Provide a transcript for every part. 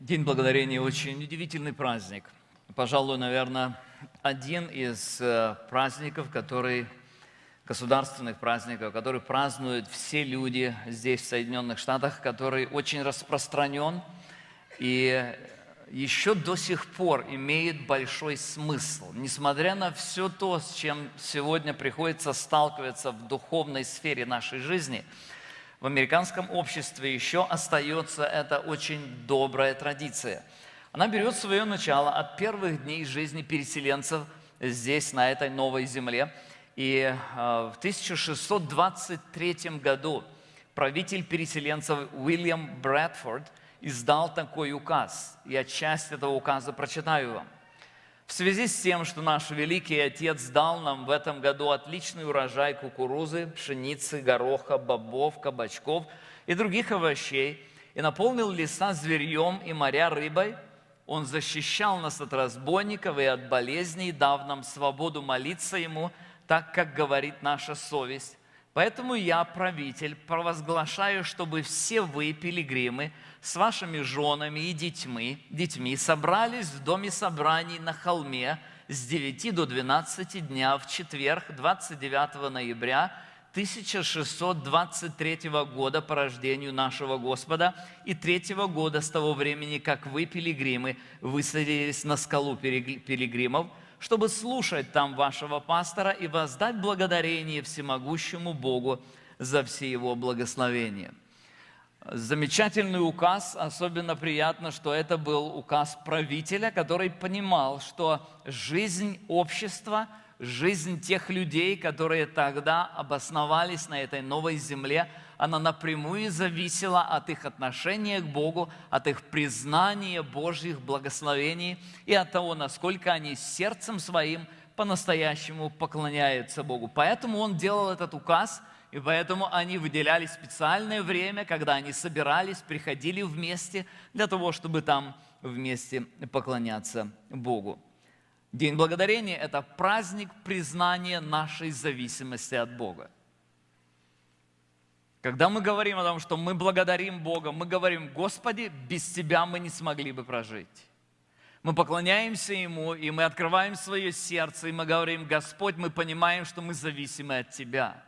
День Благодарения очень удивительный праздник. Пожалуй, наверное, один из э, праздников, который, государственных праздников, который празднуют все люди здесь, в Соединенных Штатах, который очень распространен и еще до сих пор имеет большой смысл. Несмотря на все то, с чем сегодня приходится сталкиваться в духовной сфере нашей жизни – в американском обществе еще остается эта очень добрая традиция. Она берет свое начало от первых дней жизни переселенцев здесь, на этой новой земле. И э, в 1623 году правитель переселенцев Уильям Брэдфорд издал такой указ. Я часть этого указа прочитаю вам. В связи с тем, что наш великий Отец дал нам в этом году отличный урожай кукурузы, пшеницы, гороха, бобов, кабачков и других овощей, и наполнил леса зверьем и моря рыбой, Он защищал нас от разбойников и от болезней, дав нам свободу молиться Ему, так, как говорит наша совесть. Поэтому я, правитель, провозглашаю, чтобы все вы, пилигримы, с вашими женами и детьми, детьми собрались в доме собраний на холме с 9 до 12 дня в четверг, 29 ноября 1623 года по рождению нашего Господа и третьего года с того времени, как вы, пилигримы, высадились на скалу пилигримов, чтобы слушать там вашего пастора и воздать благодарение всемогущему Богу за все его благословения замечательный указ. Особенно приятно, что это был указ правителя, который понимал, что жизнь общества, жизнь тех людей, которые тогда обосновались на этой новой земле, она напрямую зависела от их отношения к Богу, от их признания Божьих благословений и от того, насколько они сердцем своим по-настоящему поклоняются Богу. Поэтому он делал этот указ – и поэтому они выделяли специальное время, когда они собирались, приходили вместе для того, чтобы там вместе поклоняться Богу. День Благодарения – это праздник признания нашей зависимости от Бога. Когда мы говорим о том, что мы благодарим Бога, мы говорим, Господи, без Тебя мы не смогли бы прожить. Мы поклоняемся Ему, и мы открываем свое сердце, и мы говорим, Господь, мы понимаем, что мы зависимы от Тебя –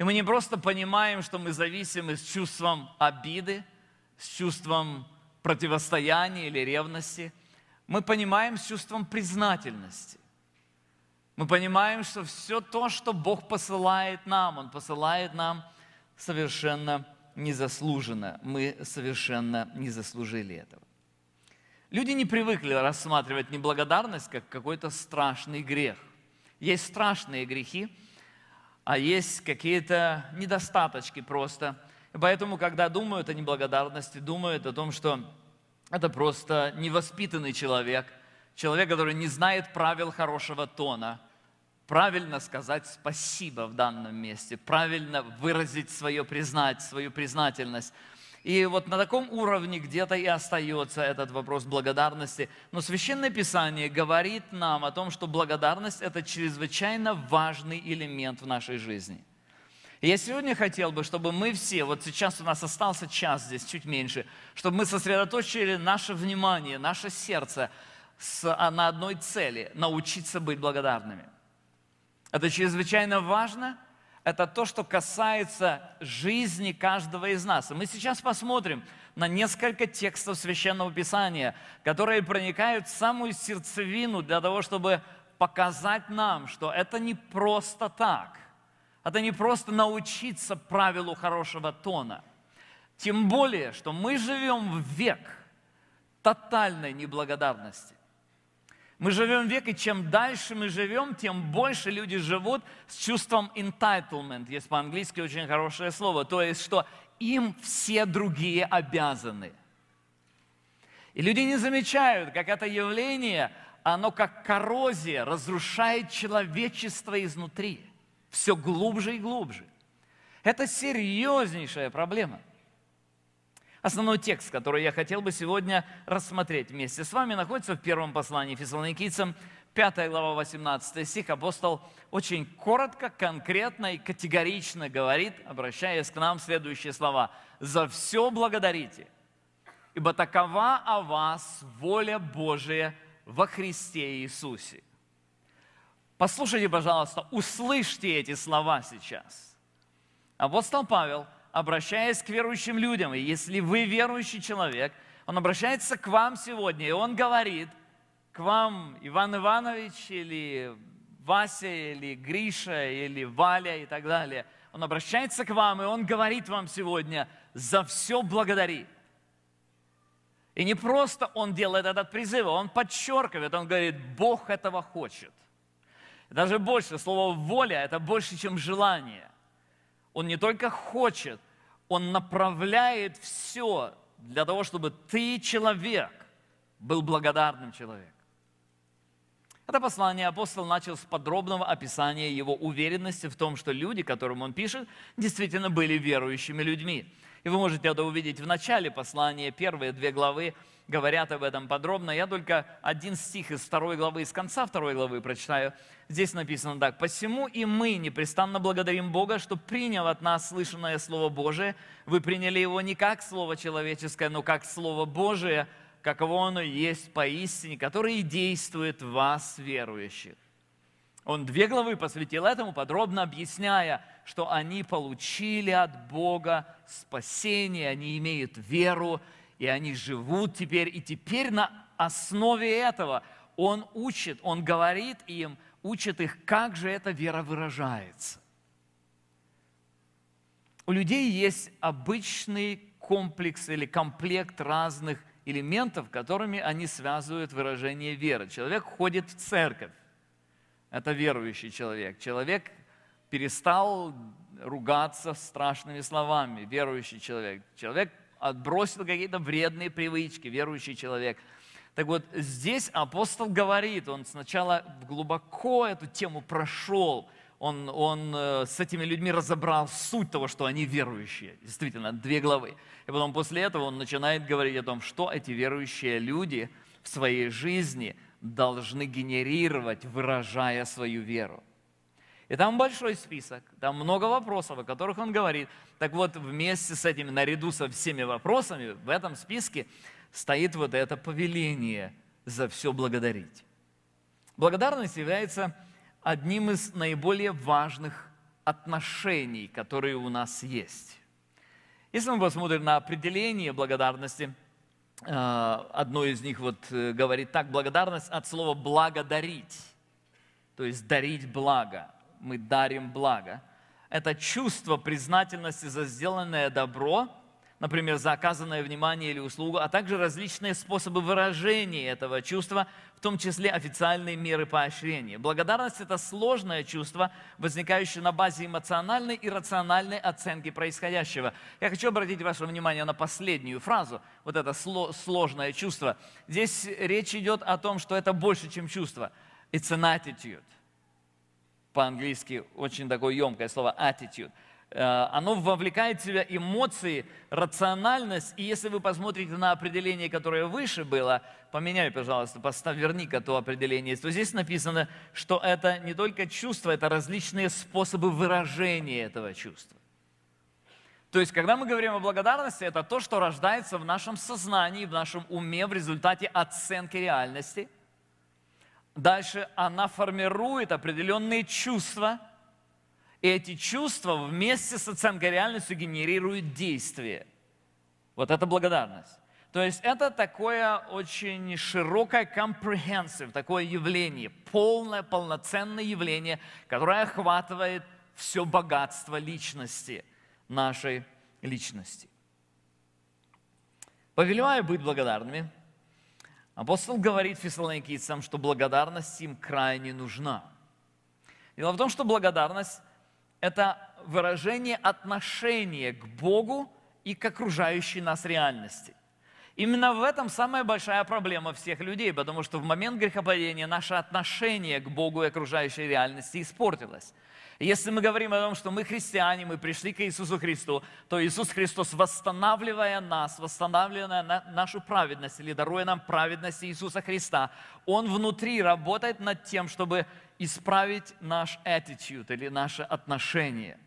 и мы не просто понимаем, что мы зависимы с чувством обиды, с чувством противостояния или ревности. Мы понимаем с чувством признательности. Мы понимаем, что все то, что Бог посылает нам, Он посылает нам совершенно незаслуженно. Мы совершенно не заслужили этого. Люди не привыкли рассматривать неблагодарность как какой-то страшный грех. Есть страшные грехи, а есть какие-то недостаточки просто. И поэтому, когда думают о неблагодарности, думают о том, что это просто невоспитанный человек, человек, который не знает правил хорошего тона, правильно сказать спасибо в данном месте, правильно выразить свое признать, свою признательность. И вот на таком уровне где-то и остается этот вопрос благодарности. Но Священное Писание говорит нам о том, что благодарность – это чрезвычайно важный элемент в нашей жизни. И я сегодня хотел бы, чтобы мы все, вот сейчас у нас остался час здесь, чуть меньше, чтобы мы сосредоточили наше внимание, наше сердце а, на одной цели – научиться быть благодарными. Это чрезвычайно важно – это то, что касается жизни каждого из нас. И мы сейчас посмотрим на несколько текстов Священного Писания, которые проникают в самую сердцевину для того, чтобы показать нам, что это не просто так. Это не просто научиться правилу хорошего тона. Тем более, что мы живем в век тотальной неблагодарности. Мы живем век, и чем дальше мы живем, тем больше люди живут с чувством entitlement. Есть по-английски очень хорошее слово. То есть, что им все другие обязаны. И люди не замечают, как это явление, оно как коррозия разрушает человечество изнутри. Все глубже и глубже. Это серьезнейшая проблема – Основной текст, который я хотел бы сегодня рассмотреть вместе с вами, находится в первом послании фессалоникийцам, 5 глава, 18 стих. Апостол очень коротко, конкретно и категорично говорит, обращаясь к нам, следующие слова. «За все благодарите, ибо такова о вас воля Божия во Христе Иисусе. Послушайте, пожалуйста, услышьте эти слова сейчас. Апостол Павел, обращаясь к верующим людям, и если вы верующий человек, он обращается к вам сегодня, и он говорит к вам, Иван Иванович, или Вася, или Гриша, или Валя и так далее. Он обращается к вам, и он говорит вам сегодня, за все благодари. И не просто он делает этот призыв, он подчеркивает, он говорит, Бог этого хочет. Даже больше, слово воля – это больше, чем желание. Он не только хочет, он направляет все для того, чтобы ты, человек, был благодарным человеком. Это послание апостол начал с подробного описания его уверенности в том, что люди, которым он пишет, действительно были верующими людьми. И вы можете это увидеть в начале послания, первые две главы говорят об этом подробно. Я только один стих из второй главы, из конца второй главы прочитаю. Здесь написано так. «Посему и мы непрестанно благодарим Бога, что, приняв от нас слышанное Слово Божие, вы приняли его не как Слово человеческое, но как Слово Божие, каково оно есть поистине, которое и действует в вас, верующих». Он две главы посвятил этому, подробно объясняя, что они получили от Бога спасение, они имеют веру, и они живут теперь. И теперь на основе этого Он учит, Он говорит им, учит их, как же эта вера выражается. У людей есть обычный комплекс или комплект разных элементов, которыми они связывают выражение веры. Человек ходит в церковь. Это верующий человек. Человек перестал ругаться страшными словами, верующий человек. Человек отбросил какие-то вредные привычки, верующий человек. Так вот, здесь апостол говорит, он сначала глубоко эту тему прошел, он, он э, с этими людьми разобрал суть того, что они верующие. Действительно, две главы. И потом после этого он начинает говорить о том, что эти верующие люди в своей жизни должны генерировать, выражая свою веру. И там большой список, там много вопросов, о которых он говорит. Так вот, вместе с этими, наряду со всеми вопросами, в этом списке стоит вот это повеление за все благодарить. Благодарность является одним из наиболее важных отношений, которые у нас есть. Если мы посмотрим на определение благодарности, одно из них вот э, говорит так, благодарность от слова «благодарить», то есть дарить благо мы дарим благо. Это чувство признательности за сделанное добро, например, за оказанное внимание или услугу, а также различные способы выражения этого чувства, в том числе официальные меры поощрения. Благодарность – это сложное чувство, возникающее на базе эмоциональной и рациональной оценки происходящего. Я хочу обратить ваше внимание на последнюю фразу, вот это сложное чувство. Здесь речь идет о том, что это больше, чем чувство. It's an attitude – по-английски очень такое емкое слово attitude. Э, оно вовлекает в себя эмоции, рациональность. И если вы посмотрите на определение, которое выше было, поменяй, пожалуйста, поставь, верни-ка то определение, то здесь написано, что это не только чувство, это различные способы выражения этого чувства. То есть, когда мы говорим о благодарности, это то, что рождается в нашем сознании, в нашем уме в результате оценки реальности – Дальше она формирует определенные чувства, и эти чувства вместе с оценкой реальности генерируют действие. Вот это благодарность. То есть это такое очень широкое comprehensive, такое явление, полное, полноценное явление, которое охватывает все богатство личности, нашей личности. Повелеваю быть благодарными – Апостол говорит фессалоникийцам, что благодарность им крайне нужна. Дело в том, что благодарность – это выражение отношения к Богу и к окружающей нас реальности. Именно в этом самая большая проблема всех людей, потому что в момент грехопадения наше отношение к Богу и окружающей реальности испортилось. Если мы говорим о том, что мы христиане, мы пришли к Иисусу Христу, то Иисус Христос, восстанавливая нас, восстанавливая нашу праведность или даруя нам праведность Иисуса Христа, Он внутри работает над тем, чтобы исправить наш attitude или наше отношение.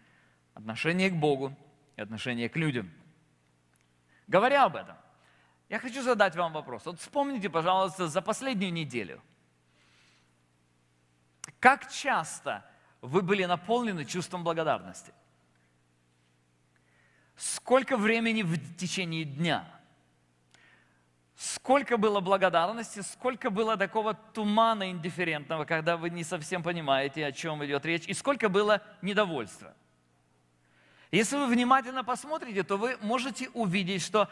Отношение к Богу и отношение к людям. Говоря об этом, Я хочу задать вам вопрос. Вот вспомните, пожалуйста, за последнюю неделю. Как часто вы были наполнены чувством благодарности? Сколько времени в течение дня? Сколько было благодарности, сколько было такого тумана индифферентного, когда вы не совсем понимаете, о чем идет речь, и сколько было недовольства. Если вы внимательно посмотрите, то вы можете увидеть, что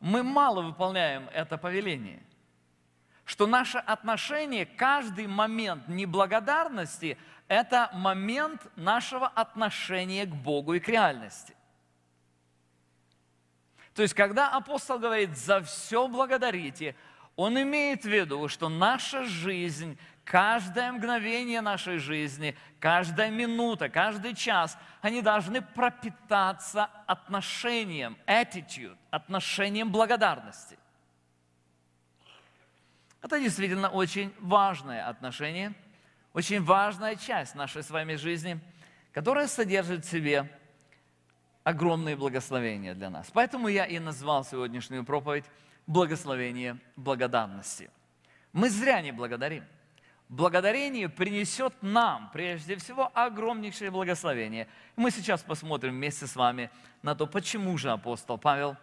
мы мало выполняем это повеление. Что наше отношение, каждый момент неблагодарности – это момент нашего отношения к Богу и к реальности. То есть, когда апостол говорит «за все благодарите», он имеет в виду, что наша жизнь, каждое мгновение нашей жизни, каждая минута, каждый час, они должны пропитаться отношением, attitude, отношением благодарности. Это действительно очень важное отношение, очень важная часть нашей с вами жизни, которая содержит в себе огромные благословения для нас. Поэтому я и назвал сегодняшнюю проповедь «Благословение благодарности». Мы зря не благодарим. Благодарение принесет нам, прежде всего, огромнейшее благословение. Мы сейчас посмотрим вместе с вами на то, почему же апостол Павел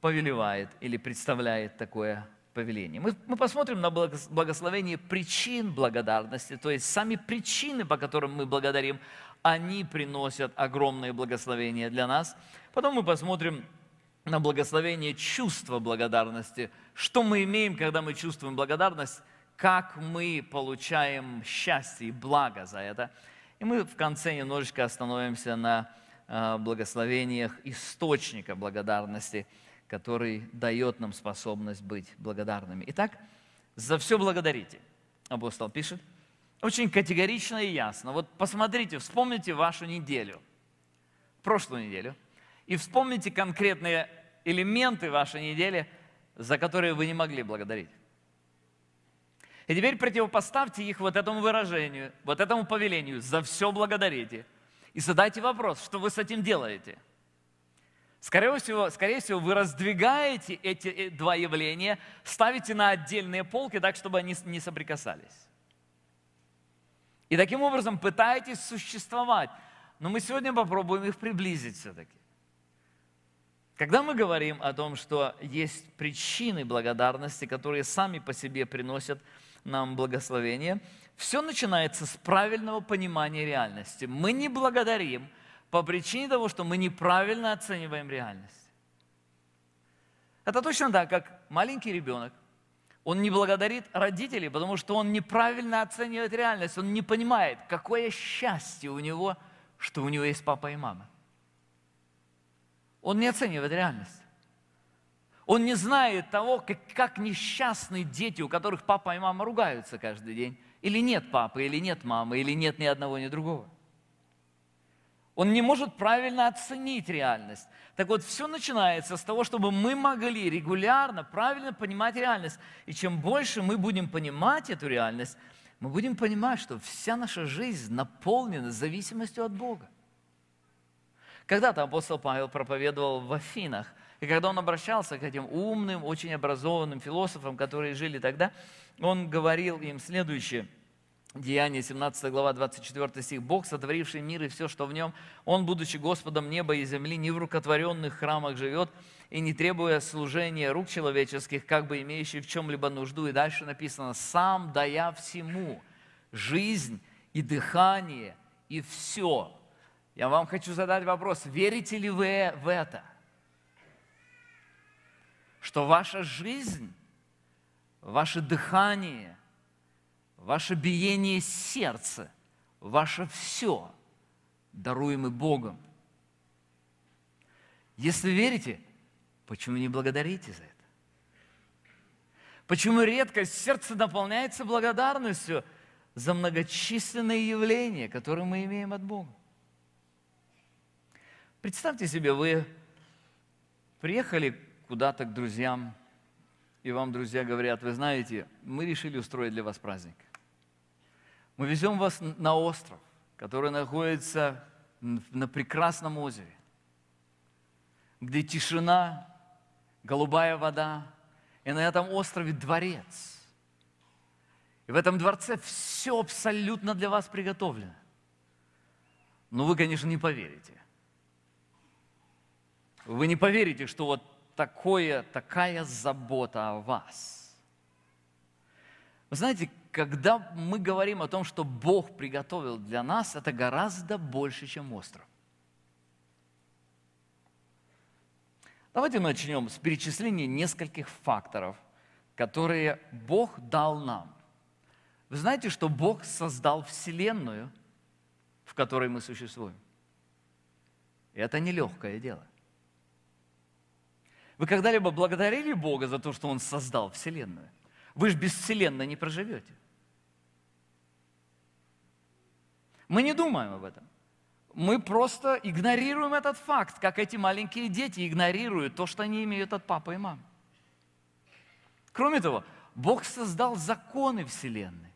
повелевает или представляет такое повеление. Мы, мы посмотрим на благословение причин благодарности, то есть сами причины, по которым мы благодарим, они приносят огромное благословение для нас. Потом мы посмотрим на благословение чувства благодарности. Что мы имеем, когда мы чувствуем благодарность, как мы получаем счастье и благо за это. И мы в конце немножечко остановимся на а, благословениях источника благодарности, который дает нам способность быть благодарными. Итак, за все благодарите. Апостол пишет – очень категорично и ясно. Вот посмотрите, вспомните вашу неделю, прошлую неделю, и вспомните конкретные элементы вашей недели, за которые вы не могли благодарить. И теперь противопоставьте их вот этому выражению, вот этому повелению «за все благодарите». И задайте вопрос, что вы с этим делаете. Скорее всего, скорее всего, вы раздвигаете эти э, два явления, ставите на отдельные полки так, чтобы они не соприкасались. И таким образом пытаетесь существовать. Но мы сегодня попробуем их приблизить все-таки. Когда мы говорим о том, что есть причины благодарности, которые сами по себе приносят нам благословение, все начинается с правильного понимания реальности. Мы не благодарим по причине того, что мы неправильно оцениваем реальность. Это точно так, как маленький ребенок он не благодарит родителей, потому что он неправильно оценивает реальность. Он не понимает, какое счастье у него, что у него есть папа и мама. Он не оценивает реальность. Он не знает того, как, как несчастны дети, у которых папа и мама ругаются каждый день. Или нет папы, или нет мамы, или нет ни одного, ни другого. Он не может правильно оценить реальность. Так вот, все начинается с того, чтобы мы могли регулярно, правильно понимать реальность. И чем больше мы будем понимать эту реальность, мы будем понимать, что вся наша жизнь наполнена зависимостью от Бога. Когда-то апостол Павел проповедовал в Афинах, и когда он обращался к этим умным, очень образованным философам, которые жили тогда, он говорил им следующее – Деяние 17 глава 24 стих. «Бог, сотворивший мир и все, что в нем, Он, будучи Господом неба и земли, не в рукотворенных храмах живет, и не требуя служения рук человеческих, как бы имеющий в чем-либо нужду». И дальше написано «Сам дая всему жизнь и дыхание и все». Я вам хочу задать вопрос, верите ли вы в это? Что ваша жизнь, ваше дыхание – ваше биение сердца, ваше все даруемы Богом. Если верите, почему не благодарите за это? Почему редко сердце наполняется благодарностью за многочисленные явления, которые мы имеем от Бога? Представьте себе, вы приехали куда-то к друзьям, и вам друзья говорят, вы знаете, мы решили устроить для вас праздник. Мы везем вас на остров, который находится на прекрасном озере, где тишина, голубая вода, и на этом острове дворец. И в этом дворце все абсолютно для вас приготовлено. Но вы, конечно, не поверите. Вы не поверите, что вот такое, такая забота о вас. Вы знаете, когда мы говорим о том, что Бог приготовил для нас, это гораздо больше, чем остров. Давайте начнем с перечисления нескольких факторов, которые Бог дал нам. Вы знаете, что Бог создал Вселенную, в которой мы существуем. И это нелегкое дело. Вы когда-либо благодарили Бога за то, что Он создал Вселенную? Вы же без Вселенной не проживете. Мы не думаем об этом. Мы просто игнорируем этот факт, как эти маленькие дети игнорируют то, что они имеют от папы и мамы. Кроме того, Бог создал законы Вселенной.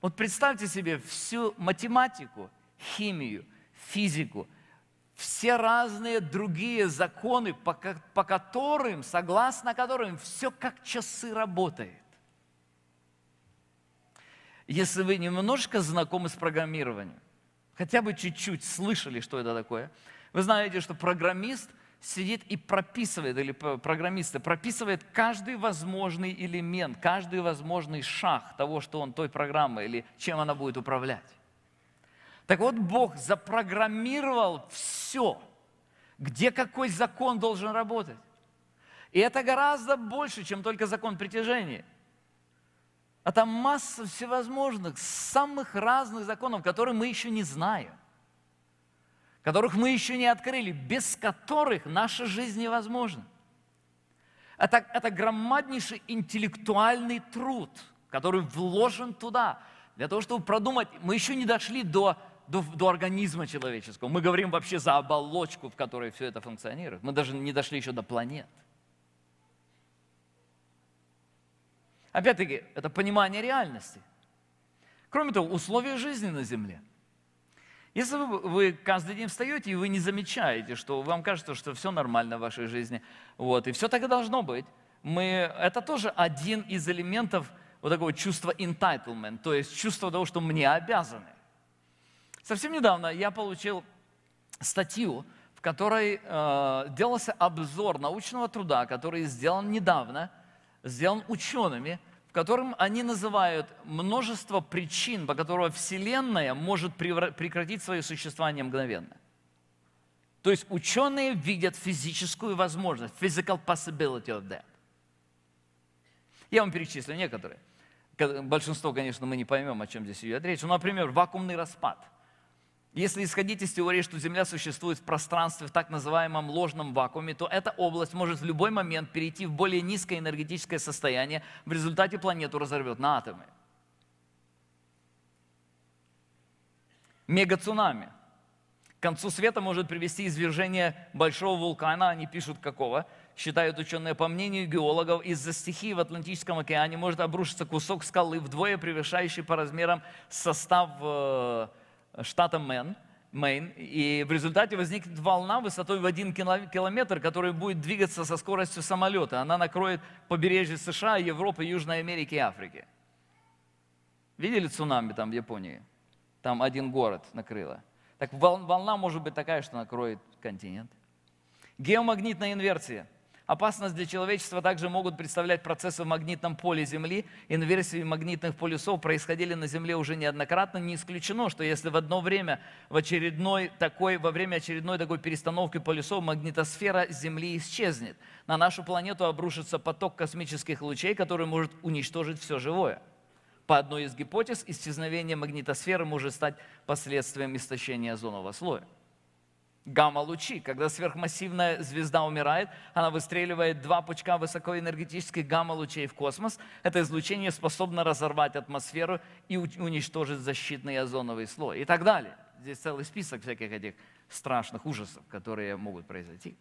Вот представьте себе всю математику, химию, физику, все разные другие законы, по, которым, согласно которым все как часы работает. Если вы немножко знакомы с программированием, хотя бы чуть-чуть слышали, что это такое, вы знаете, что программист сидит и прописывает, или программисты прописывает каждый возможный элемент, каждый возможный шаг того, что он той программой или чем она будет управлять. Так вот, Бог запрограммировал все, где какой закон должен работать. И это гораздо больше, чем только закон притяжения – а там масса всевозможных, самых разных законов, которые мы еще не знаем, которых мы еще не открыли, без которых наша жизнь невозможна. Это, это громаднейший интеллектуальный труд, который вложен туда, для того, чтобы продумать. Мы еще не дошли до, до, до организма человеческого. Мы говорим вообще за оболочку, в которой все это функционирует. Мы даже не дошли еще до планет. Опять-таки, это понимание реальности. Кроме того, условия жизни на Земле. Если вы, вы каждый день встаете, и вы не замечаете, что вам кажется, что все нормально в вашей жизни, вот, и все так и должно быть, мы, это тоже один из элементов вот такого чувства entitlement, то есть чувства того, что мне обязаны. Совсем недавно я получил статью, в которой э, делался обзор научного труда, который сделан недавно – сделан учеными, в котором они называют множество причин, по которым Вселенная может прекратить свое существование мгновенно. То есть ученые видят физическую возможность, physical possibility of that. Я вам перечислю некоторые. Большинство, конечно, мы не поймем, о чем здесь идет речь. Ну, например, вакуумный распад – если исходить из теории, что Земля существует в пространстве в так называемом ложном вакууме, то эта область может в любой момент перейти в более низкое энергетическое состояние, в результате планету разорвет на атомы. Мегацунами. К концу света может привести извержение большого вулкана, они пишут какого, считают ученые, по мнению геологов, из-за стихии в Атлантическом океане может обрушиться кусок скалы, вдвое превышающий по размерам состав э, штата Мэн, Мэйн, и в результате возникнет волна высотой в один километр, которая будет двигаться со скоростью самолета. Она накроет побережье США, Европы, Южной Америки и Африки. Видели цунами там в Японии? Там один город накрыло. Так волна может быть такая, что накроет континент. Геомагнитная инверсия – Опасность для человечества также могут представлять процессы в магнитном поле Земли. Инверсии магнитных полюсов происходили на Земле уже неоднократно. Не исключено, что если в одно время, в очередной такой, во время очередной такой перестановки полюсов магнитосфера Земли исчезнет, на нашу планету обрушится поток космических лучей, который может уничтожить все живое. По одной из гипотез, исчезновение магнитосферы может стать последствием истощения озонового слоя гамма-лучи. Когда сверхмассивная звезда умирает, она выстреливает два пучка высокоэнергетических гамма-лучей в космос. Это излучение способно разорвать атмосферу и уничтожить защитный озоновый слой и так далее. Здесь целый список всяких этих страшных ужасов, которые могут произойти.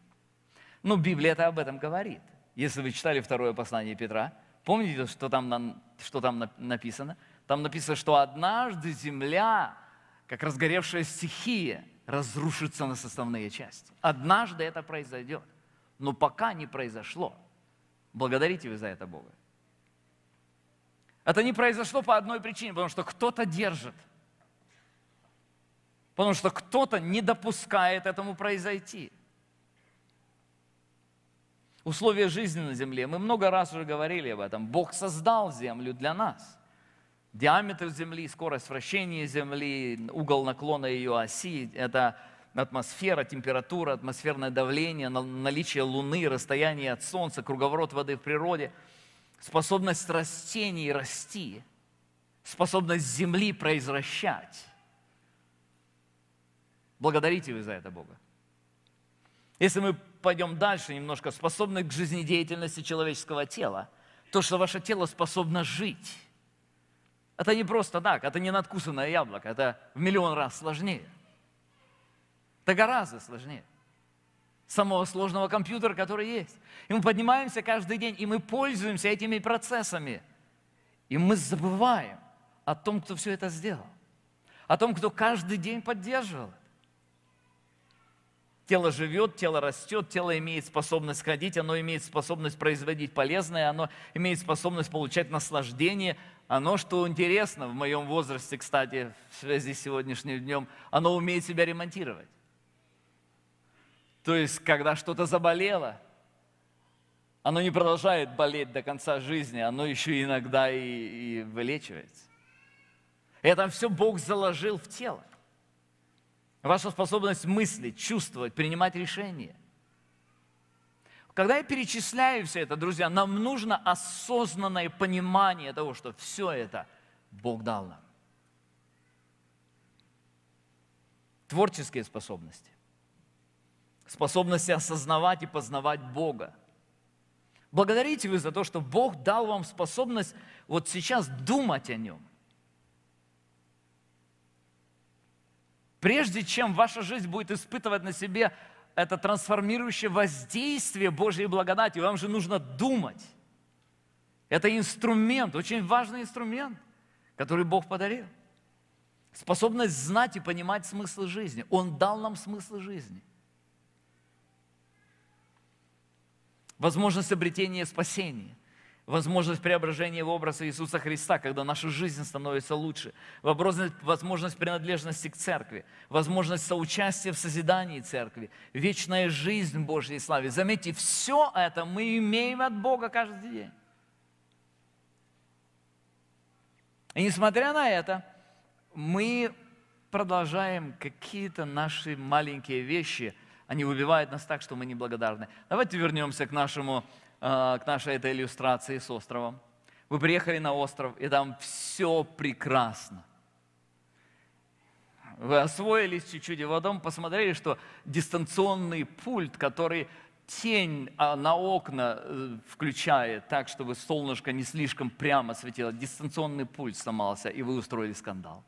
Но Библия это об этом говорит. Если вы читали второе послание Петра, помните, что там, что там написано? Там написано, что однажды земля, как разгоревшая стихия, разрушится на составные части. Однажды это произойдет, но пока не произошло. Благодарите вы за это Бога. Это не произошло по одной причине, потому что кто-то держит. Потому что кто-то не допускает этому произойти. Условия жизни на земле. Мы много раз уже говорили об этом. Бог создал землю для нас. Диаметр земли, скорость вращения земли, угол наклона ее оси – это атмосфера, температура, атмосферное давление, наличие Луны, расстояние от Солнца, круговорот воды в природе, способность растений расти, способность земли произвращать. Благодарите вы за это Бога. Если мы пойдем дальше немножко, способность к жизнедеятельности человеческого тела, то, что ваше тело способно жить, это не просто так, это не надкусанное яблоко, это в миллион раз сложнее. Это гораздо сложнее. Самого сложного компьютера, который есть. И мы поднимаемся каждый день, и мы пользуемся этими процессами. И мы забываем о том, кто все это сделал. О том, кто каждый день поддерживал. Тело живет, тело растет, тело имеет способность ходить, оно имеет способность производить полезное, оно имеет способность получать наслаждение. Оно, что интересно, в моем возрасте, кстати, в связи с сегодняшним днем, оно умеет себя ремонтировать. То есть, когда что-то заболело, оно не продолжает болеть до конца жизни, оно еще иногда и, и вылечивается. Это все Бог заложил в тело. Ваша способность мыслить, чувствовать, принимать решения. Когда я перечисляю все это, друзья, нам нужно осознанное понимание того, что все это Бог дал нам. Творческие способности способности осознавать и познавать Бога. Благодарите вы за то, что Бог дал вам способность вот сейчас думать о Нем. Прежде чем ваша жизнь будет испытывать на себе это трансформирующее воздействие Божьей благодати, вам же нужно думать. Это инструмент, очень важный инструмент, который Бог подарил. Способность знать и понимать смысл жизни. Он дал нам смысл жизни – возможность обретения спасения, возможность преображения в образ Иисуса Христа, когда наша жизнь становится лучше, возможность принадлежности к церкви, возможность соучастия в созидании церкви, вечная жизнь в Божьей славе. Заметьте, все это мы имеем от Бога каждый день. И несмотря на это, мы продолжаем какие-то наши маленькие вещи – они убивают нас так, что мы неблагодарны. Давайте вернемся к, нашему, к нашей этой иллюстрации с островом. Вы приехали на остров, и там все прекрасно. Вы освоились чуть-чуть, и потом посмотрели, что дистанционный пульт, который тень а, на окна э, включает так, чтобы солнышко не слишком прямо светило, дистанционный пульт сломался, и вы устроили скандал.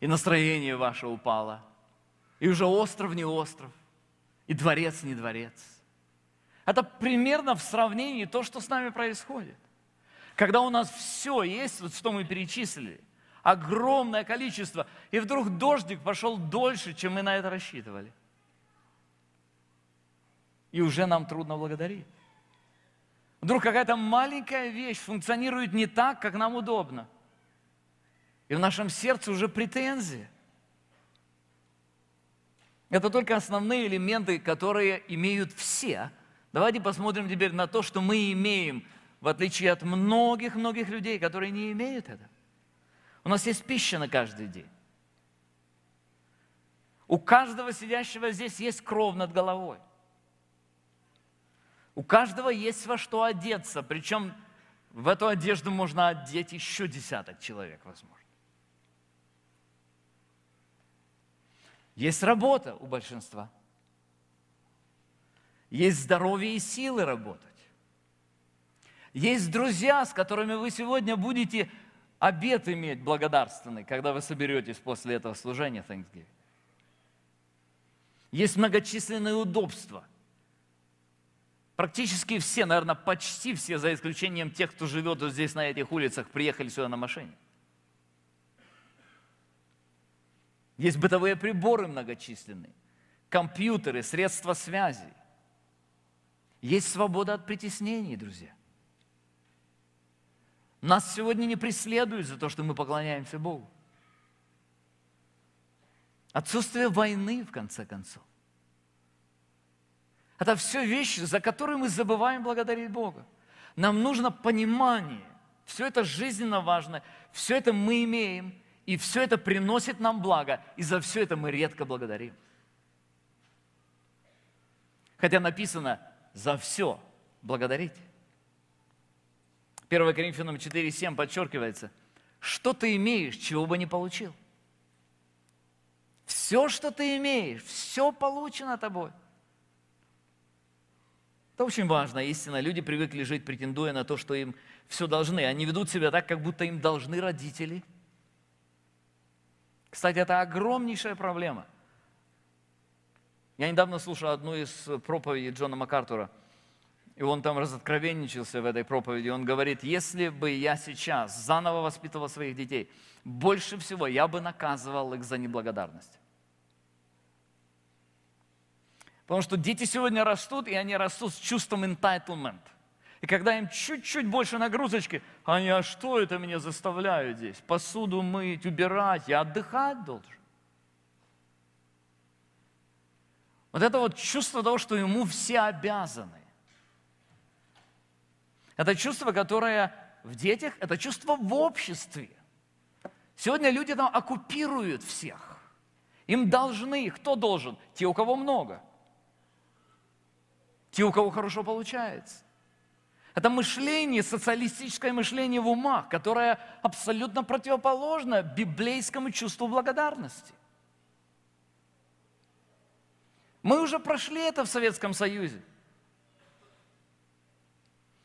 И настроение ваше упало. И уже остров не остров, и дворец не дворец. Это примерно в сравнении то, что с нами происходит. Когда у нас все есть, вот что мы перечислили, огромное количество, и вдруг дождик пошел дольше, чем мы на это рассчитывали. И уже нам трудно благодарить. Вдруг какая-то маленькая вещь функционирует не так, как нам удобно. И в нашем сердце уже претензии – это только основные элементы, которые имеют все. Давайте посмотрим теперь на то, что мы имеем, в отличие от многих-многих людей, которые не имеют это. У нас есть пища на каждый день. У каждого сидящего здесь есть кров над головой. У каждого есть во что одеться, причем в эту одежду можно одеть еще десяток человек, возможно. Есть работа у большинства. Есть здоровье и силы работать. Есть друзья, с которыми вы сегодня будете обед иметь благодарственный, когда вы соберетесь после этого служения Thanksgiving. Есть многочисленные удобства. Практически все, наверное, почти все, за исключением тех, кто живет вот здесь, на этих улицах, приехали сюда на машине. Есть бытовые приборы многочисленные, компьютеры, средства связи. Есть свобода от притеснений, друзья. Нас сегодня не преследуют за то, что мы поклоняемся Богу. Отсутствие войны, в конце концов. Это все вещи, за которые мы забываем благодарить Бога. Нам нужно понимание. Все это жизненно важно. Все это мы имеем. И все это приносит нам благо. И за все это мы редко благодарим. Хотя написано «за все благодарите». 1 Коринфянам 4,7 подчеркивается, что ты имеешь, чего бы не получил. Все, что ты имеешь, все получено тобой. Это очень важно, истина. Люди привыкли жить, претендуя на то, что им все должны. Они ведут себя так, как будто им должны родители. Кстати, это огромнейшая проблема. Я недавно слушал одну из проповедей Джона МакАртура – и он там разоткровенничался в этой проповеди. Он говорит, если бы я сейчас заново воспитывал своих детей, больше всего я бы наказывал их за неблагодарность. Потому что дети сегодня растут, и они растут с чувством entitlement. И когда им чуть-чуть больше нагрузочки, они, а что это меня заставляют здесь? Посуду мыть, убирать, я отдыхать должен. Вот это вот чувство того, что ему все обязаны. Это чувство, которое в детях, это чувство в обществе. Сегодня люди там оккупируют всех. Им должны, кто должен? Те, у кого много. Те, у кого хорошо получается. Это мышление, социалистическое мышление в умах, которое абсолютно противоположно библейскому чувству благодарности. Мы уже прошли это в Советском Союзе.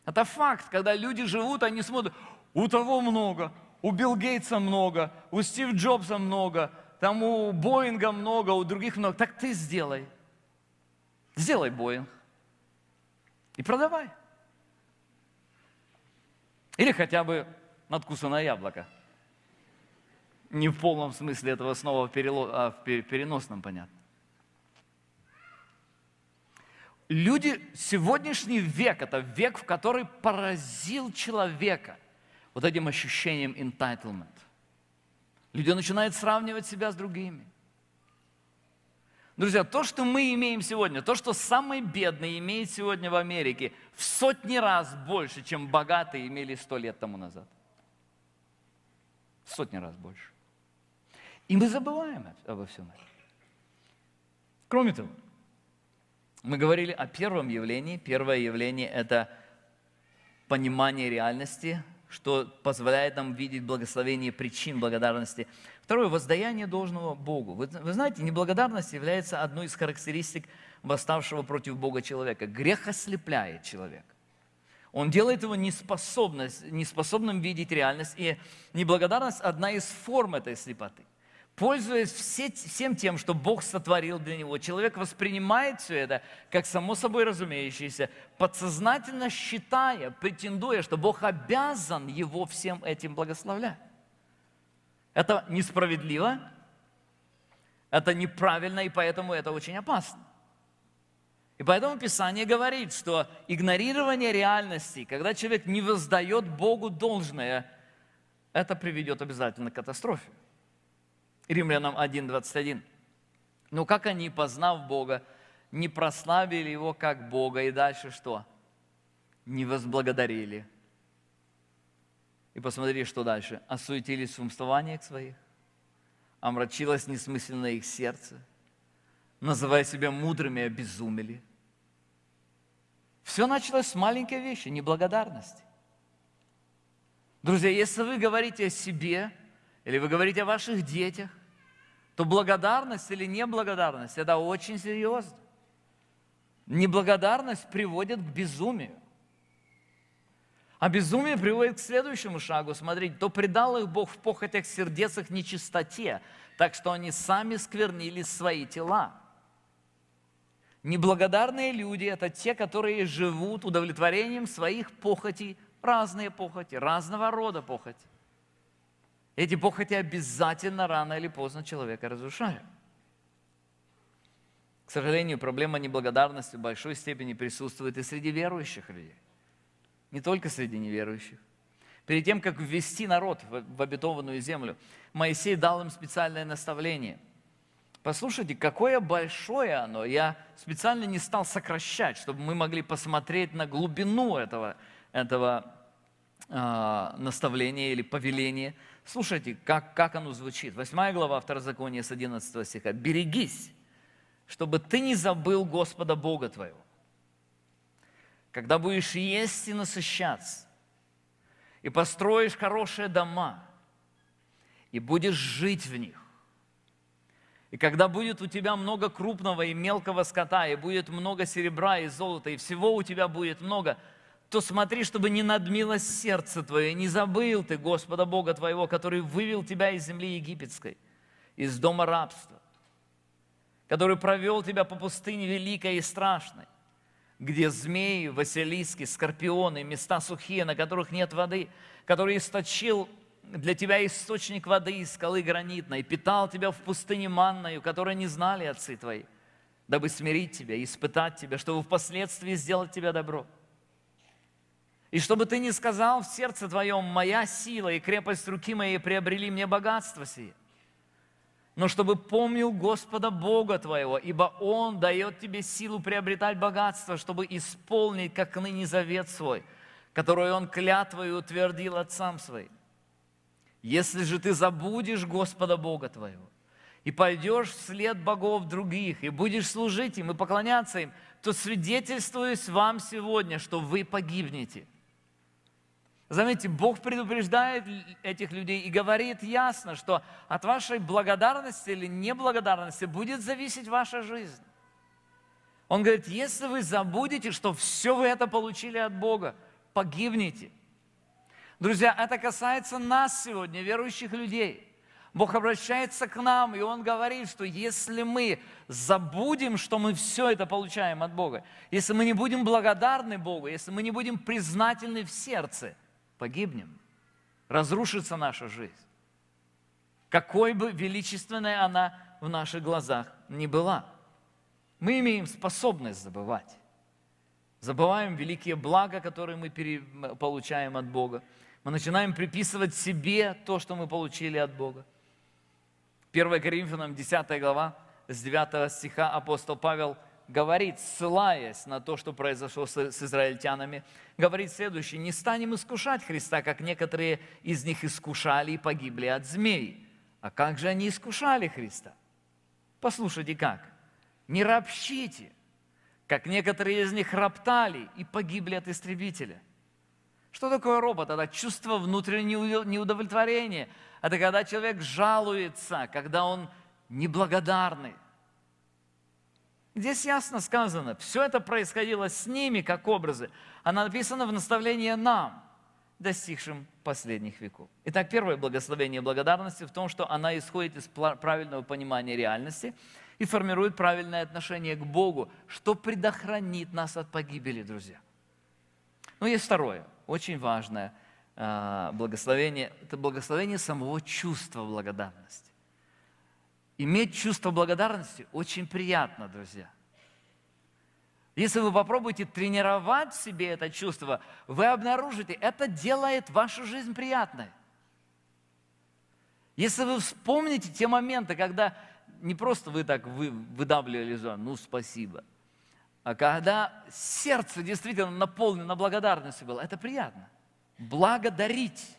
Это факт, когда люди живут, они смотрят, у того много, у Билл Гейтса много, у Стив Джобса много, там у Боинга много, у других много. Так ты сделай. Сделай Боинг. И продавай. Или хотя бы надкусанное яблоко. Не в полном смысле этого снова, а в переносном, понятно. люди, сегодняшний век, это век, в который поразил человека вот этим ощущением entitlement. Люди начинают сравнивать себя с другими. Друзья, то, что мы имеем сегодня, то, что самый бедный имеет сегодня в Америке, в сотни раз больше, чем богатые имели сто лет тому назад. В сотни раз больше. И мы забываем обо всем этом. Кроме того, мы говорили о первом явлении. Первое явление – это понимание реальности, что позволяет нам видеть благословение причин благодарности. Второе – воздаяние должного Богу. Вы, вы знаете, неблагодарность является одной из характеристик восставшего против Бога человека. Грех ослепляет человека. Он делает его неспособным видеть реальность. И неблагодарность – одна из форм этой слепоты пользуясь все, всем тем, что Бог сотворил для него, человек воспринимает все это как само собой разумеющееся, подсознательно считая, претендуя, что Бог обязан его всем этим благословлять. Это несправедливо, это неправильно, и поэтому это очень опасно. И поэтому Писание говорит, что игнорирование реальности, когда человек не воздает Богу должное, это приведет обязательно к катастрофе. Римлянам 1.21. Но как они, познав Бога, не прославили Его как Бога, и дальше что? Не возблагодарили. И посмотри, что дальше. Осуетились в умствованиях своих, омрачилось несмысленно их сердце, называя себя мудрыми, обезумели. Все началось с маленькой вещи, неблагодарности. Друзья, если вы говорите о себе – или вы говорите о ваших детях, то благодарность или неблагодарность – это очень серьезно. Неблагодарность приводит к безумию. А безумие приводит к следующему шагу. Смотрите, то предал их Бог в похотях сердец их нечистоте, так что они сами сквернили свои тела. Неблагодарные люди – это те, которые живут удовлетворением своих похотей, разные похоти, разного рода похоти. Эти похоти обязательно рано или поздно человека разрушают. К сожалению, проблема неблагодарности в большой степени присутствует и среди верующих людей, не только среди неверующих. Перед тем, как ввести народ в обетованную землю, Моисей дал им специальное наставление. Послушайте, какое большое оно. Я специально не стал сокращать, чтобы мы могли посмотреть на глубину этого, этого э, наставления или повеления. Слушайте, как, как оно звучит. Восьмая глава Второзакония с 11 стиха. «Берегись, чтобы ты не забыл Господа Бога твоего, когда будешь есть и насыщаться, и построишь хорошие дома, и будешь жить в них. И когда будет у тебя много крупного и мелкого скота, и будет много серебра и золота, и всего у тебя будет много, то смотри, чтобы не надмилось сердце твое, не забыл ты Господа Бога твоего, который вывел тебя из земли египетской, из дома рабства, который провел тебя по пустыне великой и страшной, где змеи, василиски, скорпионы, места сухие, на которых нет воды, который источил для тебя источник воды из скалы гранитной, питал тебя в пустыне манною, которой не знали отцы твои, дабы смирить тебя, испытать тебя, чтобы впоследствии сделать тебе добро. И чтобы ты не сказал в сердце твоем, моя сила и крепость руки моей приобрели мне богатство сие но чтобы помнил Господа Бога твоего, ибо Он дает тебе силу приобретать богатство, чтобы исполнить, как ныне завет свой, который Он клятвой утвердил отцам своим. Если же ты забудешь Господа Бога твоего и пойдешь вслед богов других, и будешь служить им и поклоняться им, то свидетельствуюсь вам сегодня, что вы погибнете – Заметьте, Бог предупреждает этих людей и говорит ясно, что от вашей благодарности или неблагодарности будет зависеть ваша жизнь. Он говорит, если вы забудете, что все вы это получили от Бога, погибнете. Друзья, это касается нас сегодня, верующих людей. Бог обращается к нам, и Он говорит, что если мы забудем, что мы все это получаем от Бога, если мы не будем благодарны Богу, если мы не будем признательны в сердце – погибнем, разрушится наша жизнь. Какой бы величественной она в наших глазах ни была. Мы имеем способность забывать. Забываем великие блага, которые мы получаем от Бога. Мы начинаем приписывать себе то, что мы получили от Бога. 1 Коринфянам 10 глава, с 9 стиха апостол Павел – говорит, ссылаясь на то, что произошло с, израильтянами, говорит следующее, «Не станем искушать Христа, как некоторые из них искушали и погибли от змей». А как же они искушали Христа? Послушайте как. «Не ропщите, как некоторые из них роптали и погибли от истребителя». Что такое робот? Это чувство внутреннего неудовлетворения. Это когда человек жалуется, когда он неблагодарный. Здесь ясно сказано, все это происходило с ними как образы. Она написана в наставлении нам, достигшим последних веков. Итак, первое благословение благодарности в том, что она исходит из правильного понимания реальности и формирует правильное отношение к Богу, что предохранит нас от погибели, друзья. Но есть второе, очень важное а, благословение. Это благословение самого чувства благодарности. Иметь чувство благодарности очень приятно, друзья. Если вы попробуете тренировать в себе это чувство, вы обнаружите, это делает вашу жизнь приятной. Если вы вспомните те моменты, когда не просто вы так вы, выдавливали зон, ну спасибо, а когда сердце действительно наполнено благодарностью было, это приятно. Благодарить.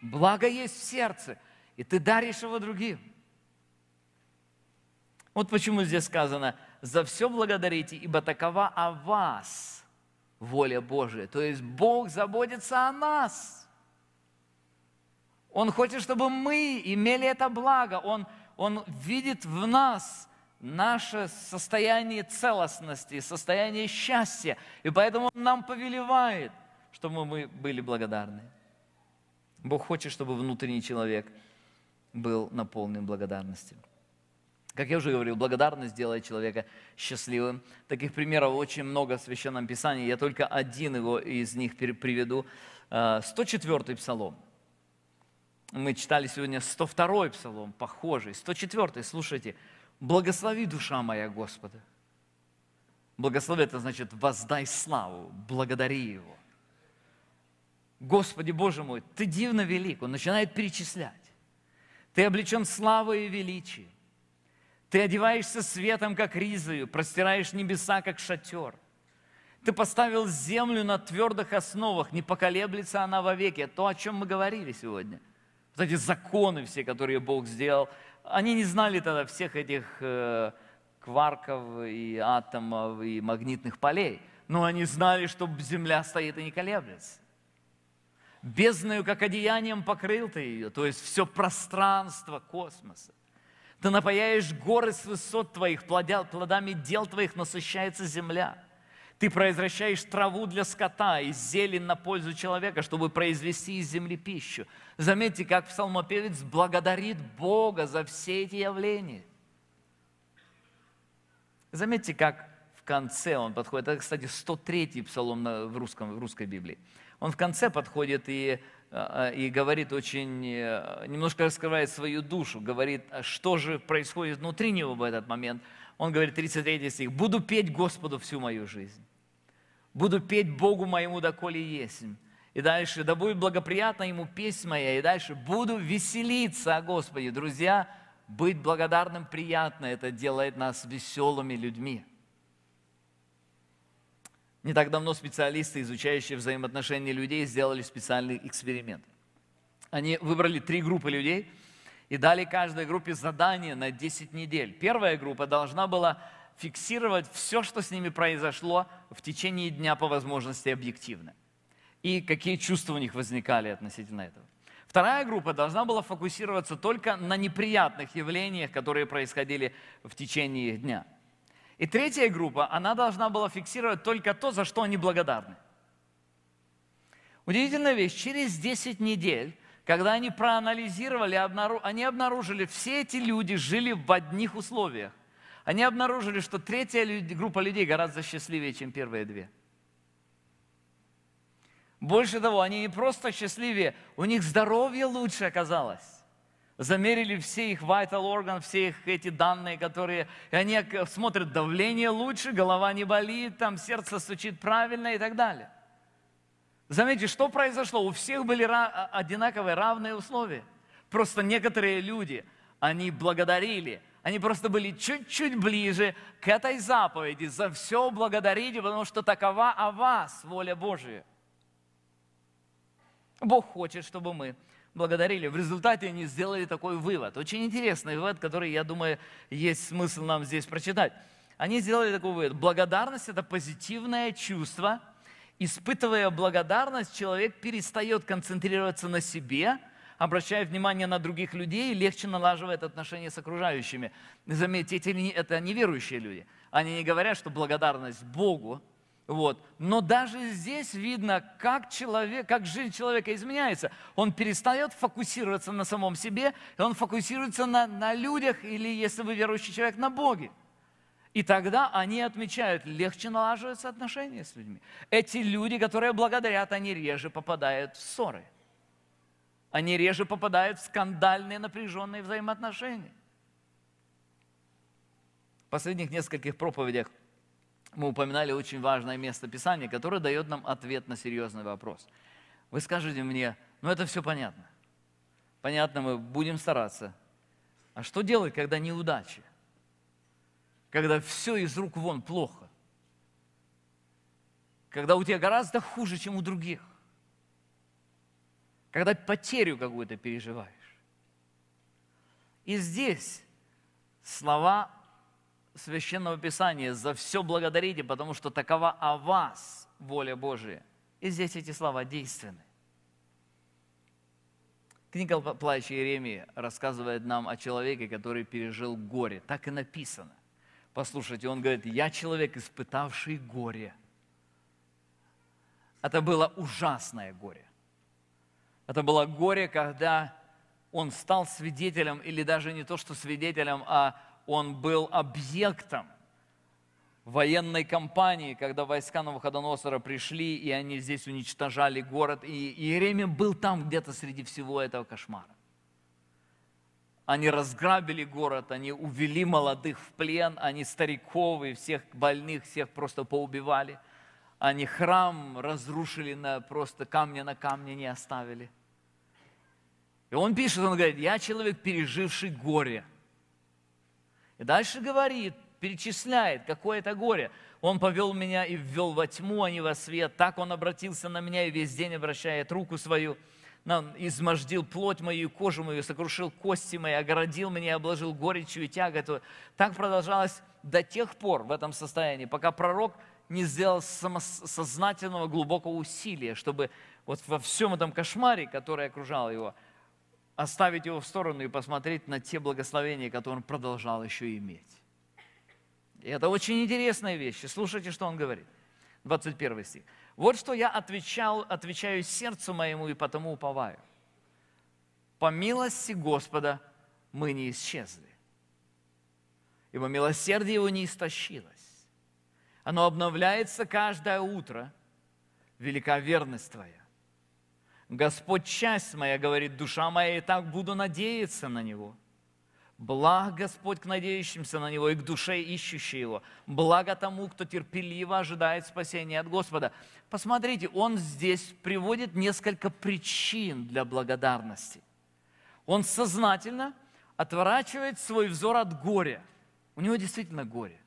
Благо есть в сердце, и ты даришь его другим. Вот почему здесь сказано, за все благодарите, ибо такова о вас воля Божия. То есть Бог заботится о нас. Он хочет, чтобы мы имели это благо. Он, он видит в нас наше состояние целостности, состояние счастья. И поэтому Он нам повелевает, чтобы мы были благодарны. Бог хочет, чтобы внутренний человек был наполнен благодарностью. Как я уже говорил, благодарность делает человека счастливым. Таких примеров очень много в Священном Писании. Я только один его из них приведу. 104-й э, псалом. Мы читали сегодня 102-й псалом, похожий. 104-й, слушайте. Благослови душа моя Господа. Благослови это значит воздай славу, благодари Его. Господи Боже мой, Ты дивно велик. Он начинает перечислять. Ты облечен славой и величием. Ты одеваешься светом, как ризою, простираешь небеса, как шатер. Ты поставил землю на твердых основах, не поколеблется она вовеки. То, о чем мы говорили сегодня. Вот эти законы все, которые Бог сделал, они не знали тогда всех этих э, кварков и атомов и магнитных полей, но они знали, что земля стоит и не колеблется. Бездною, как одеянием, покрыл ты ее, то есть все пространство космоса. Ты напаяешь горы с высот твоих, плодами дел твоих насыщается земля. Ты произвращаешь траву для скота и зелень на пользу человека, чтобы произвести из земли пищу. Заметьте, как псалмопевец благодарит Бога за все эти явления. Заметьте, как в конце он подходит. Это, кстати, 103-й псалом в, русском, в русской Библии. Он в конце подходит и, и говорит очень, э, немножко раскрывает свою душу, говорит, а что же происходит внутри него в этот момент. Он говорит, 33 стих, «Буду петь Господу всю мою жизнь, буду петь Богу моему, доколе есть». И дальше, да будет благоприятна ему песнь моя. И дальше, буду веселиться о Господе. Друзья, быть благодарным приятно. Это делает нас веселыми людьми. Не так давно специалисты, изучающие взаимоотношения людей, сделали специальный эксперимент. Они выбрали три группы людей и дали каждой группе задание на 10 недель. Первая группа должна была фиксировать все, что с ними произошло в течение дня по возможности объективно и какие чувства у них возникали относительно этого. Вторая группа должна была фокусироваться только на неприятных явлениях, которые происходили в течение дня. И третья группа, она должна была фиксировать только то, за что они благодарны. Удивительная вещь, через 10 недель, когда они проанализировали, они обнаружили, все эти люди жили в одних условиях. Они обнаружили, что третья группа людей гораздо счастливее, чем первые две – больше того, они не просто счастливее, у них здоровье лучше оказалось. Замерили все их vital organ, все их эти данные, которые... И они смотрят, давление лучше, голова не болит, там сердце стучит правильно и так далее. Заметьте, что произошло? У всех были а, одинаковые, равные условия. Просто некоторые люди, они благодарили, они просто были чуть-чуть ближе к этой заповеди. За все благодарите, потому что такова о вас воля Божия. Бог хочет, чтобы мы благодарили. В результате они сделали такой вывод. Очень интересный вывод, который, я думаю, есть смысл нам здесь прочитать. Они сделали такой вывод. Благодарность – это позитивное чувство. Испытывая благодарность, человек перестает концентрироваться на себе, обращая внимание на других людей легче налаживает отношения с окружающими. Заметьте, это неверующие люди. Они не говорят, что благодарность Богу вот. Но даже здесь видно, как, человек, как жизнь человека изменяется. Он перестает фокусироваться на самом себе, и он фокусируется на, на людях, или, если вы верующий человек, на Боге. И тогда они отмечают, легче налаживаются отношения с людьми. Эти люди, которые благодарят, они реже попадают в ссоры. Они реже попадают в скандальные напряженные взаимоотношения. В последних нескольких проповедях – мы упоминали очень важное место Писания, которое дает нам ответ на серьезный вопрос. Вы скажете мне, ну это все понятно. Понятно, мы будем стараться. А что делать, когда неудачи? Когда все из рук вон плохо? Когда у тебя гораздо хуже, чем у других? Когда потерю какую-то переживаешь? И здесь слова Священного Писания, за все благодарите, потому что такова о вас воля Божия. И здесь эти слова действенны. Книга «Плач Иеремии» рассказывает нам о человеке, который пережил горе. Так и написано. Послушайте, он говорит, я человек, испытавший горе. Это было ужасное горе. Это было горе, когда он стал свидетелем, или даже не то, что свидетелем, а он был объектом военной кампании, когда войска Навуходоносора пришли, и они здесь уничтожали город. И Иеремия был там где-то среди всего этого кошмара. Они разграбили город, они увели молодых в плен, они стариков и всех больных, всех просто поубивали. Они храм разрушили, на, просто камня на камне не оставили. И он пишет, он говорит, я человек, переживший горе. И дальше говорит, перечисляет, какое это горе. Он повел меня и ввел во тьму, а не во свет. Так он обратился на меня и весь день обращает руку свою – нам измождил плоть мою, кожу мою, сокрушил кости мои, огородил меня, обложил горечью и тяготу. Так продолжалось до тех пор в этом состоянии, пока пророк не сделал сознательного глубокого усилия, чтобы вот во всем этом кошмаре, который окружал его, оставить его в сторону и посмотреть на те благословения, которые он продолжал еще иметь. И это очень интересная вещь. Слушайте, что он говорит. 21 стих. Вот что я отвечал, отвечаю сердцу моему и потому уповаю. По милости Господа мы не исчезли, ибо милосердие его не истощилось. Оно обновляется каждое утро. Велика верность Твоя. Господь, часть моя, говорит, душа моя, и так буду надеяться на Него – Благ Господь к надеющимся на Него и к душе ищущей Его. Благо тому, кто терпеливо ожидает спасения от Господа. Посмотрите, он здесь приводит несколько причин для благодарности. Он сознательно отворачивает свой взор от горя. У него действительно горе.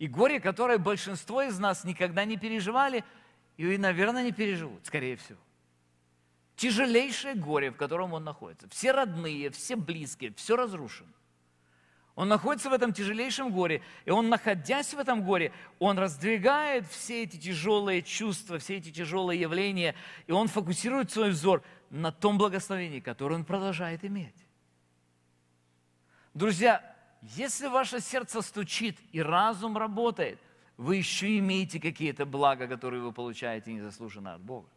И горе, которое большинство из нас никогда не переживали, и, наверное, не переживут, скорее всего тяжелейшее горе, в котором он находится. Все родные, все близкие, все разрушено. Он находится в этом тяжелейшем горе, и он, находясь в этом горе, он раздвигает все эти тяжелые чувства, все эти тяжелые явления, и он фокусирует свой взор на том благословении, которое он продолжает иметь. Друзья, если ваше сердце стучит и разум работает, вы еще имеете какие-то блага, которые вы получаете незаслуженно от Бога,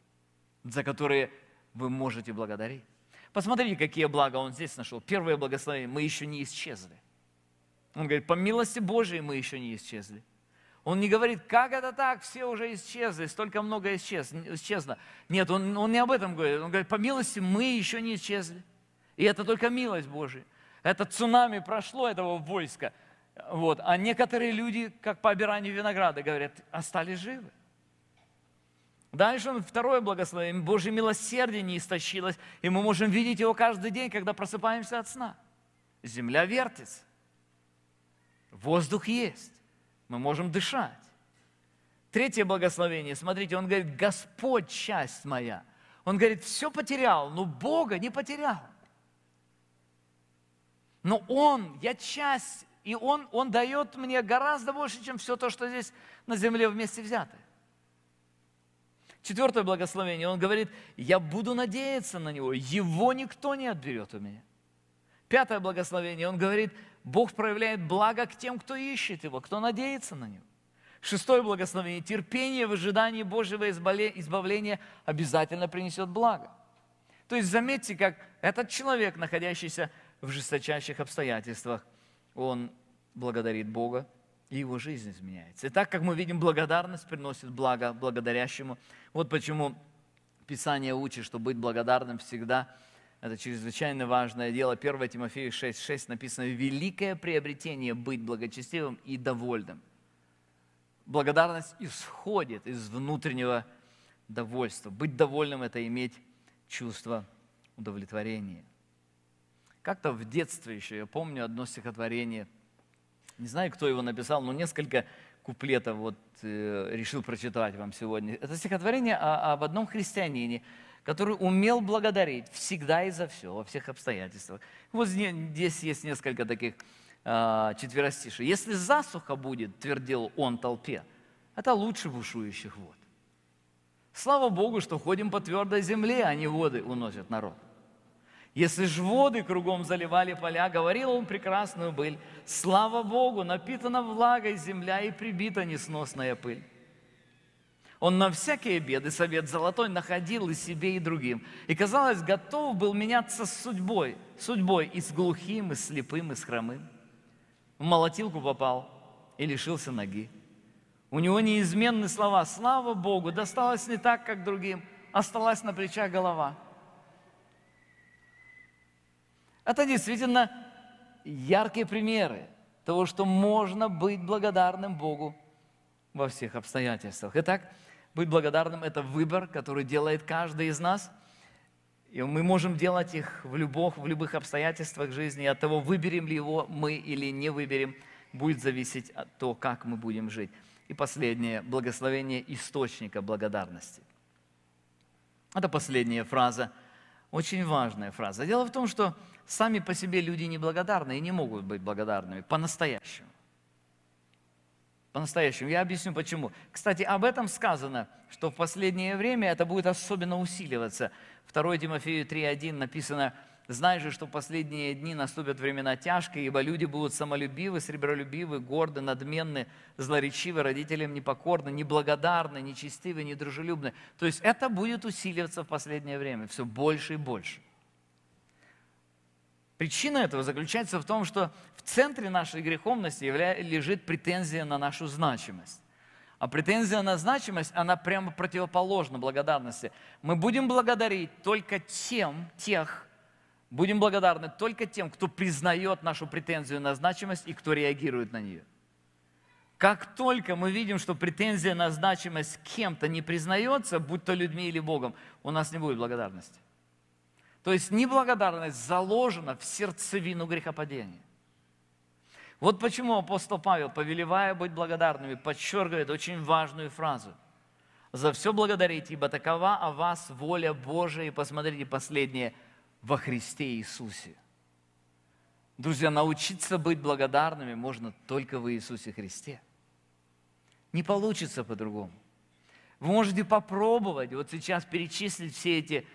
за которые вы можете благодарить. Посмотрите, какие блага он здесь нашел. Первое благословение, мы еще не исчезли. Он говорит, по милости Божией мы еще не исчезли. Он не говорит, как это так, все уже исчезли, столько много исчез, исчезло. Нет, он, он не об этом говорит. Он говорит, по милости мы еще не исчезли. И это только милость Божия. Это цунами прошло этого войска. Вот. А некоторые люди, как по обиранию винограда, говорят, остались живы. Дальше он второе благословение. Божье милосердие не истощилось, и мы можем видеть его каждый день, когда просыпаемся от сна. Земля вертится. Воздух есть. Мы можем дышать. Третье благословение. Смотрите, он говорит, Господь часть моя. Он говорит, все потерял, но Бога не потерял. Но Он, я часть, и Он, Он дает мне гораздо больше, чем все то, что здесь на земле вместе взятое. Четвертое благословение, он говорит, я буду надеяться на него, его никто не отберет у меня. Пятое благословение, он говорит, Бог проявляет благо к тем, кто ищет его, кто надеется на него. Шестое благословение, терпение в ожидании Божьего избавления обязательно принесет благо. То есть заметьте, как этот человек, находящийся в жесточайших обстоятельствах, он благодарит Бога, и его жизнь изменяется. И так как мы видим, благодарность приносит благо благодарящему. Вот почему Писание учит, что быть благодарным всегда – это чрезвычайно важное дело. 1 Тимофею 6,6 написано «Великое приобретение – быть благочестивым и довольным». Благодарность исходит из внутреннего довольства. Быть довольным – это иметь чувство удовлетворения. Как-то в детстве еще, я помню одно стихотворение – не знаю, кто его написал, но несколько куплетов вот э, решил прочитать вам сегодня. Это стихотворение о, об одном христианине, который умел благодарить всегда и за все, во всех обстоятельствах. Вот здесь есть несколько таких э, четверостишей. «Если засуха будет, — твердил он толпе, — это лучше бушующих вод. Слава Богу, что ходим по твердой земле, а не воды уносят народ. Если ж воды кругом заливали поля, говорил он прекрасную быль, слава Богу, напитана влагой земля и прибита несносная пыль. Он на всякие беды совет золотой находил и себе, и другим. И, казалось, готов был меняться с судьбой, судьбой и с глухим, и с слепым, и с хромым. В молотилку попал и лишился ноги. У него неизменны слова «Слава Богу!» досталось не так, как другим, осталась на плечах голова – Это действительно яркие примеры того, что можно быть благодарным Богу во всех обстоятельствах. Итак, быть благодарным – это выбор, который делает каждый из нас. И мы можем делать их в любых, в любых обстоятельствах жизни. И от того, выберем ли его мы или не выберем, будет зависеть от того, как мы будем жить. И последнее – благословение источника благодарности. Это последняя фраза, очень важная фраза. Дело в том, что сами по себе люди неблагодарны и не могут быть благодарными по-настоящему. По-настоящему. Я объясню почему. Кстати, об этом сказано, что в последнее время это будет особенно усиливаться. 2 Тимофею 3.1 написано – Знай же, что в последние дни наступят времена тяжкие, ибо люди будут самолюбивы, сребролюбивы, горды, надменны, злоречивы, родителям непокорны, неблагодарны, нечестивы, недружелюбны. То есть это будет усиливаться в последнее время, все больше и больше. Причина этого заключается в том, что в центре нашей греховности лежит претензия на нашу значимость. А претензия на значимость, она прямо противоположна благодарности. Мы будем благодарить только тем, тех, Будем благодарны только тем, кто признает нашу претензию на значимость и кто реагирует на нее. Как только мы видим, что претензия на значимость кем-то не признается, будь то людьми или Богом, у нас не будет благодарности. То есть неблагодарность заложена в сердцевину грехопадения. Вот почему апостол Павел, повелевая быть благодарными, подчеркивает очень важную фразу. «За все благодарите, ибо такова о вас воля Божия». И посмотрите последнее – во Христе Иисусе. Друзья, научиться быть благодарными можно только в Иисусе Христе. Не получится по-другому. Вы можете попробовать вот сейчас перечислить все эти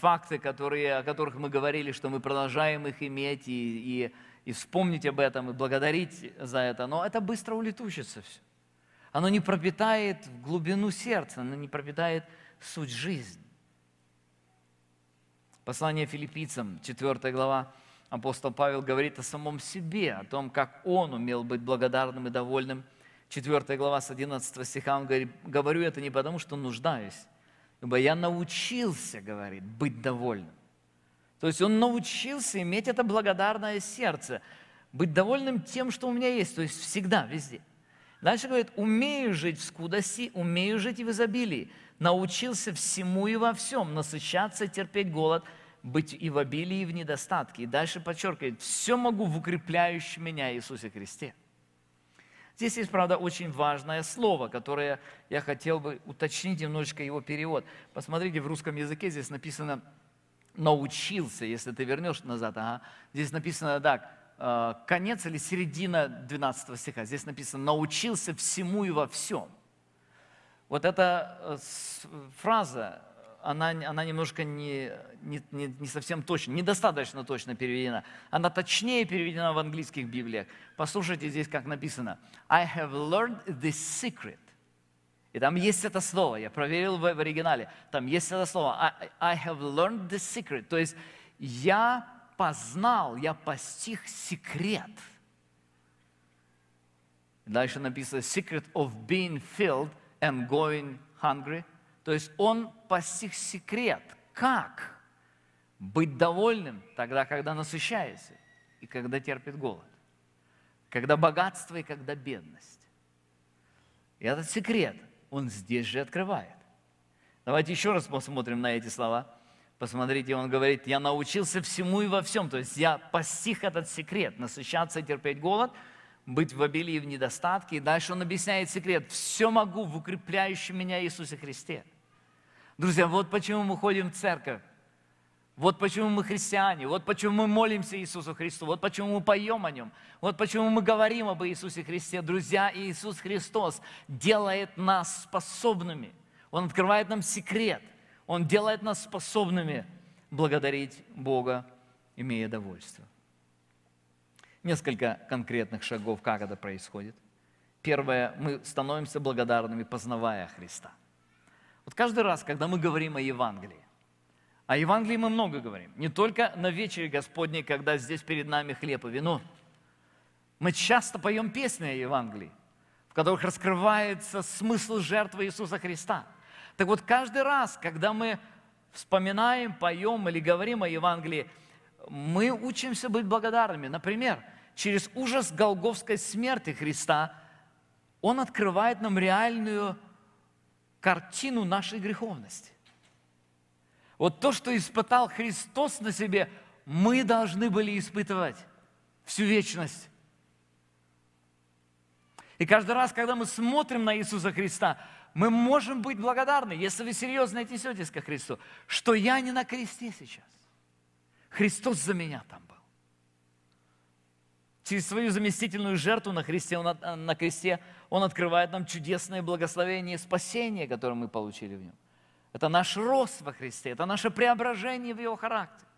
факты, которые, о которых мы говорили, что мы продолжаем их иметь, и, и, и вспомнить об этом, и благодарить за это, но это быстро улетучится все. Оно не пропитает глубину сердца, оно не пропитает суть жизни. Послание филиппийцам, 4 глава, апостол Павел говорит о самом себе, о том, как он умел быть благодарным и довольным. 4 глава с 11 стиха он говорит, говорю это не потому, что нуждаюсь, ибо я научился, говорит, быть довольным. То есть он научился иметь это благодарное сердце, быть довольным тем, что у меня есть, то есть всегда, везде. Дальше говорит, умею жить в скудости, умею жить и в изобилии научился всему и во всем, насыщаться, терпеть голод, быть и в обилии, и в недостатке. И дальше подчеркивает, все могу в укрепляющем меня Иисусе Христе. Здесь есть, правда, очень важное слово, которое я хотел бы уточнить немножечко его перевод. Посмотрите, в русском языке здесь написано «научился», если ты вернешь назад. Ага. Здесь написано так, э, конец или середина 12 стиха. Здесь написано «научился всему и во всем». Вот эта э, фраза, она, она немножко не, не, не, не совсем точно, недостаточно точно переведена. Она точнее переведена в английских Библиях. Послушайте здесь, как написано. I have learned this secret. И там есть это слово, я проверил в, в оригинале. Там есть это слово. I, I have learned this secret. То есть я познал, я постиг секрет. Дальше написано secret of being filled – and going hungry. То есть он постиг секрет, как быть довольным тогда, когда насыщается и когда терпит голод, когда богатство и когда бедность. И этот секрет он здесь же открывает. Давайте еще раз посмотрим на эти слова. Посмотрите, он говорит, я научился всему и во всем. То есть я постиг этот секрет, насыщаться и терпеть голод – быть в обилии и в недостатке. И дальше он объясняет секрет. Все могу в укрепляющем меня Иисусе Христе. Друзья, вот почему мы ходим в церковь. Вот почему мы христиане, вот почему мы молимся Иисусу Христу, вот почему мы поем о Нем, вот почему мы говорим об Иисусе Христе. Друзья, Иисус Христос делает нас способными. Он открывает нам секрет. Он делает нас способными благодарить Бога, имея довольство. Несколько конкретных шагов, как это происходит. Первое, мы становимся благодарными, познавая Христа. Вот каждый раз, когда мы говорим о Евангелии, о Евангелии мы много говорим. Не только на вечере Господней, когда здесь перед нами хлеб и вино. Мы часто поем песни о Евангелии, в которых раскрывается смысл жертвы Иисуса Христа. Так вот, каждый раз, когда мы вспоминаем, поем или говорим о Евангелии, мы учимся быть благодарными. Например, через ужас Голговской смерти Христа Он открывает нам реальную картину нашей греховности. Вот то, что испытал Христос на себе, мы должны были испытывать всю вечность. И каждый раз, когда мы смотрим на Иисуса Христа, мы можем быть благодарны, если вы серьезно отнесетесь ко Христу, что я не на кресте сейчас. Христос за меня там был. Через свою заместительную жертву на, Христе, он, на кресте Он открывает нам чудесное благословение и спасение, которое мы получили в Нем. Это наш рост во Христе, это наше преображение в Его характере.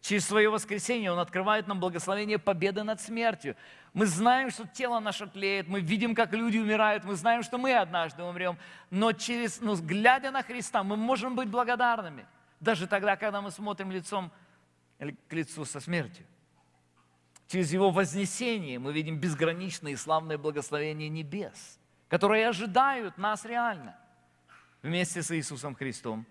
Через свое воскресение Он открывает нам благословение победы над смертью. Мы знаем, что тело наше тлеет, мы видим, как люди умирают, мы знаем, что мы однажды умрем, но, через, но глядя на Христа, мы можем быть благодарными, даже тогда, когда мы смотрим лицом к лицу со смертью. Через Его вознесение мы видим безграничное и славное благословение небес, которые ожидают нас реально вместе с Иисусом Христом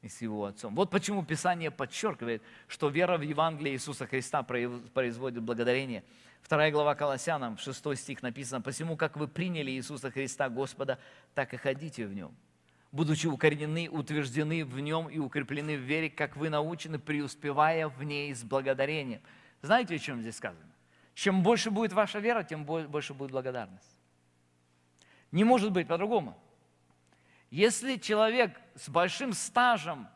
и с Его Отцом. Вот почему Писание подчеркивает, что вера в Евангелие Иисуса Христа производит благодарение. Вторая глава Колоссянам, 6 стих написано, «Посему, как вы приняли Иисуса Христа Господа, так и ходите в Нем, будучи укоренены, утверждены в Нем и укреплены в вере, как вы научены, преуспевая в ней с благодарением». Знаете, о чем здесь сказано? Чем больше будет ваша вера, тем больше будет благодарность. Не может быть по-другому. Если человек с большим стажем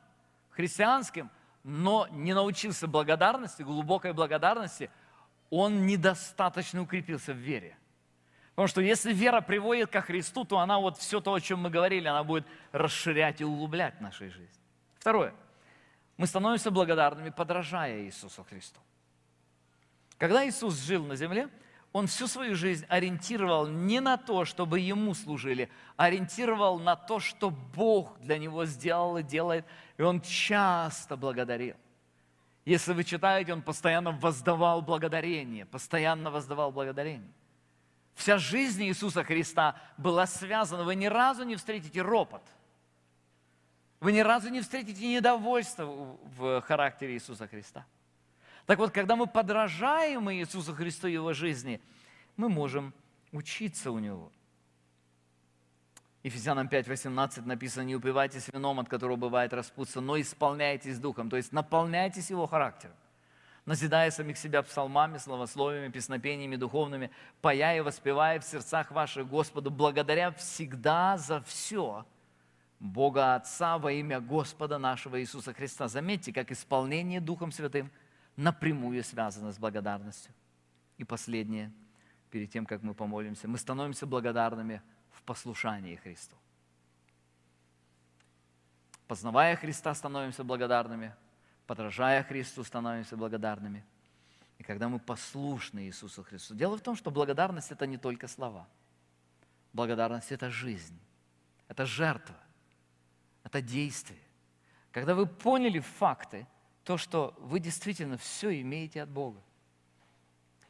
христианским, но не научился благодарности, глубокой благодарности, он недостаточно укрепился в вере. Потому что если вера приводит ко Христу, то она вот все то, о чем мы говорили, она будет расширять и углублять нашей жизнь. Второе. Мы становимся благодарными, подражая Иисусу Христу. Когда Иисус жил на земле, он всю свою жизнь ориентировал не на то, чтобы ему служили, а ориентировал на то, что Бог для него сделал и делает, и он часто благодарил. Если вы читаете, он постоянно воздавал благодарение, постоянно воздавал благодарение. Вся жизнь Иисуса Христа была связана, вы ни разу не встретите ропот, вы ни разу не встретите недовольство в характере Иисуса Христа – так вот, когда мы подражаем Иисусу Христу и Его жизни, мы можем учиться у Него. Ефесянам 5:18 написано, не упивайтесь вином, от которого бывает распутство, но исполняйтесь Духом, то есть наполняйтесь Его характером, назидая самих себя псалмами, словословиями, песнопениями духовными, пая и воспевая в сердцах ваших Господу, благодаря всегда за все Бога Отца во имя Господа нашего Иисуса Христа. Заметьте, как исполнение Духом Святым – напрямую связано с благодарностью. И последнее, перед тем, как мы помолимся, мы становимся благодарными в послушании Христу. Познавая Христа, становимся благодарными, подражая Христу, становимся благодарными. И когда мы послушны Иисусу Христу. Дело в том, что благодарность – это не только слова. Благодарность – это жизнь, это жертва, это действие. Когда вы поняли факты – то, что вы действительно все имеете от Бога.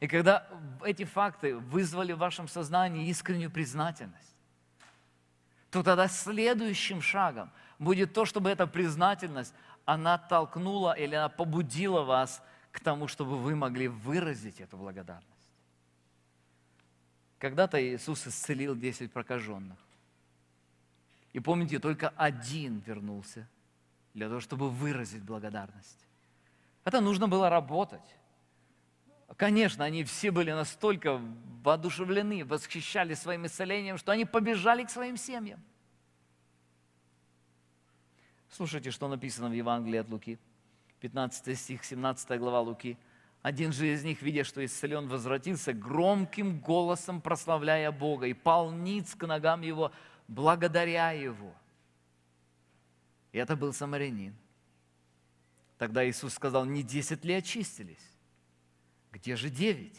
И когда эти факты вызвали в вашем сознании искреннюю признательность, то тогда следующим шагом будет то, чтобы эта признательность, она толкнула или она побудила вас к тому, чтобы вы могли выразить эту благодарность. Когда-то Иисус исцелил 10 прокаженных. И помните, только один вернулся для того, чтобы выразить благодарность. Это нужно было работать. Конечно, они все были настолько воодушевлены, восхищались своим исцелением, что они побежали к своим семьям. Слушайте, что написано в Евангелии от Луки. 15 стих, 17 глава Луки. Один же из них, видя, что исцелен, возвратился, громким голосом прославляя Бога, и пал ниц к ногам его, благодаря его. И это был самарянин. Тогда Иисус сказал, не десять ли очистились? Где же девять?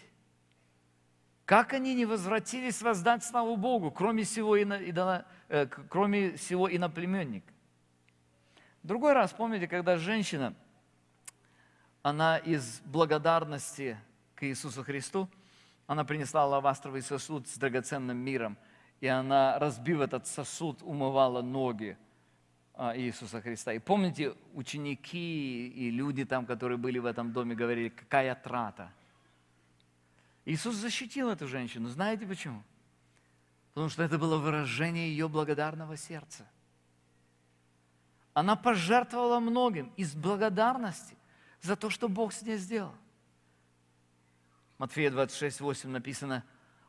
Как они не возвратились воздать славу Богу, кроме всего, ино, идола, э, кроме всего иноплеменника? Другой раз, помните, когда женщина, она из благодарности к Иисусу Христу, она принесла лавастровый сосуд с драгоценным миром, и она, разбив этот сосуд, умывала ноги Иисуса Христа. И помните, ученики и люди там, которые были в этом доме, говорили, какая трата. Иисус защитил эту женщину. Знаете почему? Потому что это было выражение ее благодарного сердца. Она пожертвовала многим из благодарности за то, что Бог с ней сделал. Матфея 26, 8 написано,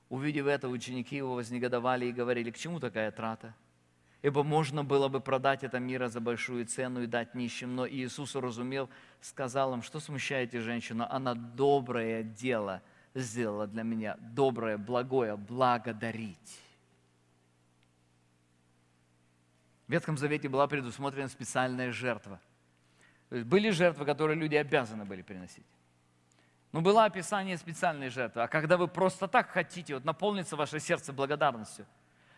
увидев это, ученики его вознегодовали и говорили, к чему такая трата? Ибо можно было бы продать это мира за большую цену и дать нищим. Но Иисус уразумел, сказал им, что смущаете женщину? Она доброе дело сделала для меня. Доброе, благое, благодарить. В Ветхом Завете была предусмотрена специальная жертва. То есть были жертвы, которые люди обязаны были приносить. Но было описание специальной жертвы. А когда вы просто так хотите, вот наполнится ваше сердце благодарностью,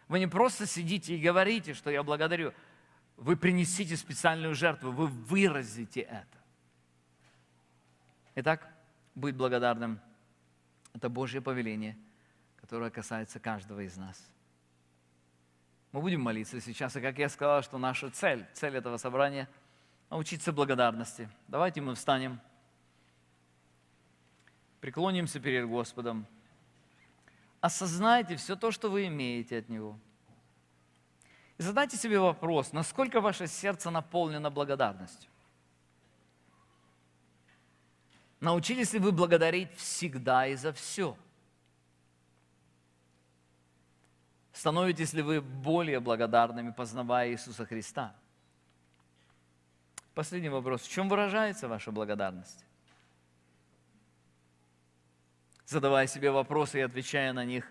вы не просто сидите и говорите, что я благодарю, вы принесите специальную жертву, вы выразите это. Итак, быть благодарным – это Божье повеление, которое касается каждого из нас. Мы будем молиться сейчас, и как я сказал, что наша цель, цель этого собрания – научиться благодарности. Давайте мы встанем, преклонимся перед Господом, осознайте все то, что вы имеете от Него. И задайте себе вопрос, насколько ваше сердце наполнено благодарностью. Научились ли вы благодарить всегда и за все? Становитесь ли вы более благодарными, познавая Иисуса Христа? Последний вопрос. В чем выражается ваша благодарность? Задавая себе вопросы и отвечая на них,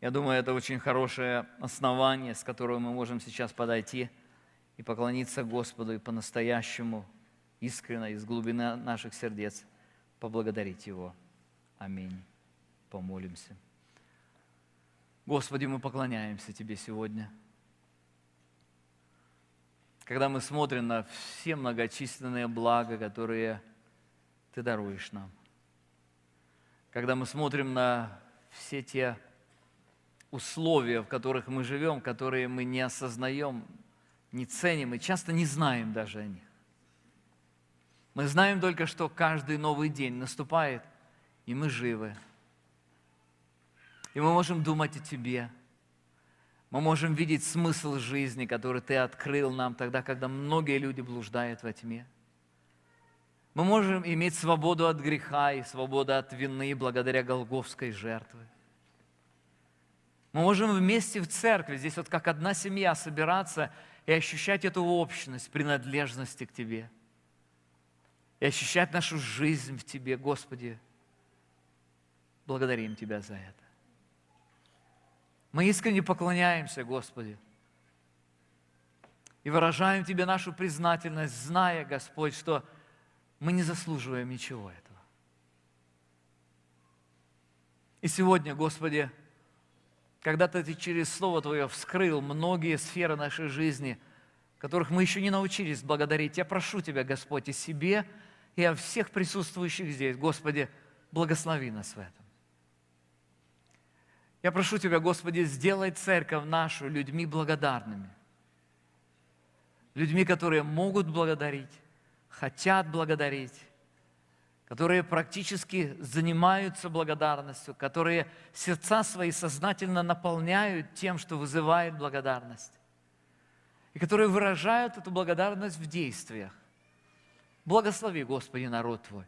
я думаю, это очень хорошее основание, с которого мы можем сейчас подойти и поклониться Господу и по-настоящему, искренне, из глубины наших сердец поблагодарить Его. Аминь. Помолимся. Господи, мы поклоняемся Тебе сегодня. Когда мы смотрим на все многочисленные блага, которые Ты даруешь нам. Когда мы смотрим на все те условия, в которых мы живем, которые мы не осознаем, не ценим и часто не знаем даже о них. Мы знаем только, что каждый новый день наступает, и мы живы – и мы можем думать о Тебе. Мы можем видеть смысл жизни, который Ты открыл нам тогда, когда многие люди блуждают во тьме. Мы можем иметь свободу от греха и свободу от вины благодаря Голговской жертве. Мы можем вместе в церкви, здесь вот как одна семья собираться и ощущать эту общность, принадлежности к Тебе. И ощущать нашу жизнь в Тебе, Господи. Благодарим Тебя за это. Мы искренне поклоняемся, Господи, и выражаем Тебе нашу признательность, зная, Господь, что мы не заслуживаем ничего этого. И сегодня, Господи, когда Ты через Слово Твое вскрыл многие сферы нашей жизни, которых мы еще не научились благодарить, я прошу Тебя, Господь, и себе, и о всех присутствующих здесь, Господи, благослови нас в этом. Я прошу Тебя, Господи, сделай церковь нашу людьми благодарными. Людьми, которые могут благодарить, хотят благодарить, которые практически занимаются благодарностью, которые сердца свои сознательно наполняют тем, что вызывает благодарность, и которые выражают эту благодарность в действиях. Благослови, Господи, народ Твой.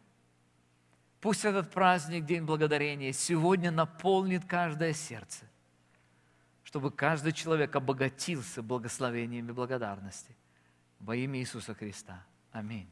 Пусть этот праздник, День Благодарения, сегодня наполнит каждое сердце, чтобы каждый человек обогатился благословениями благодарности. Во имя Иисуса Христа. Аминь.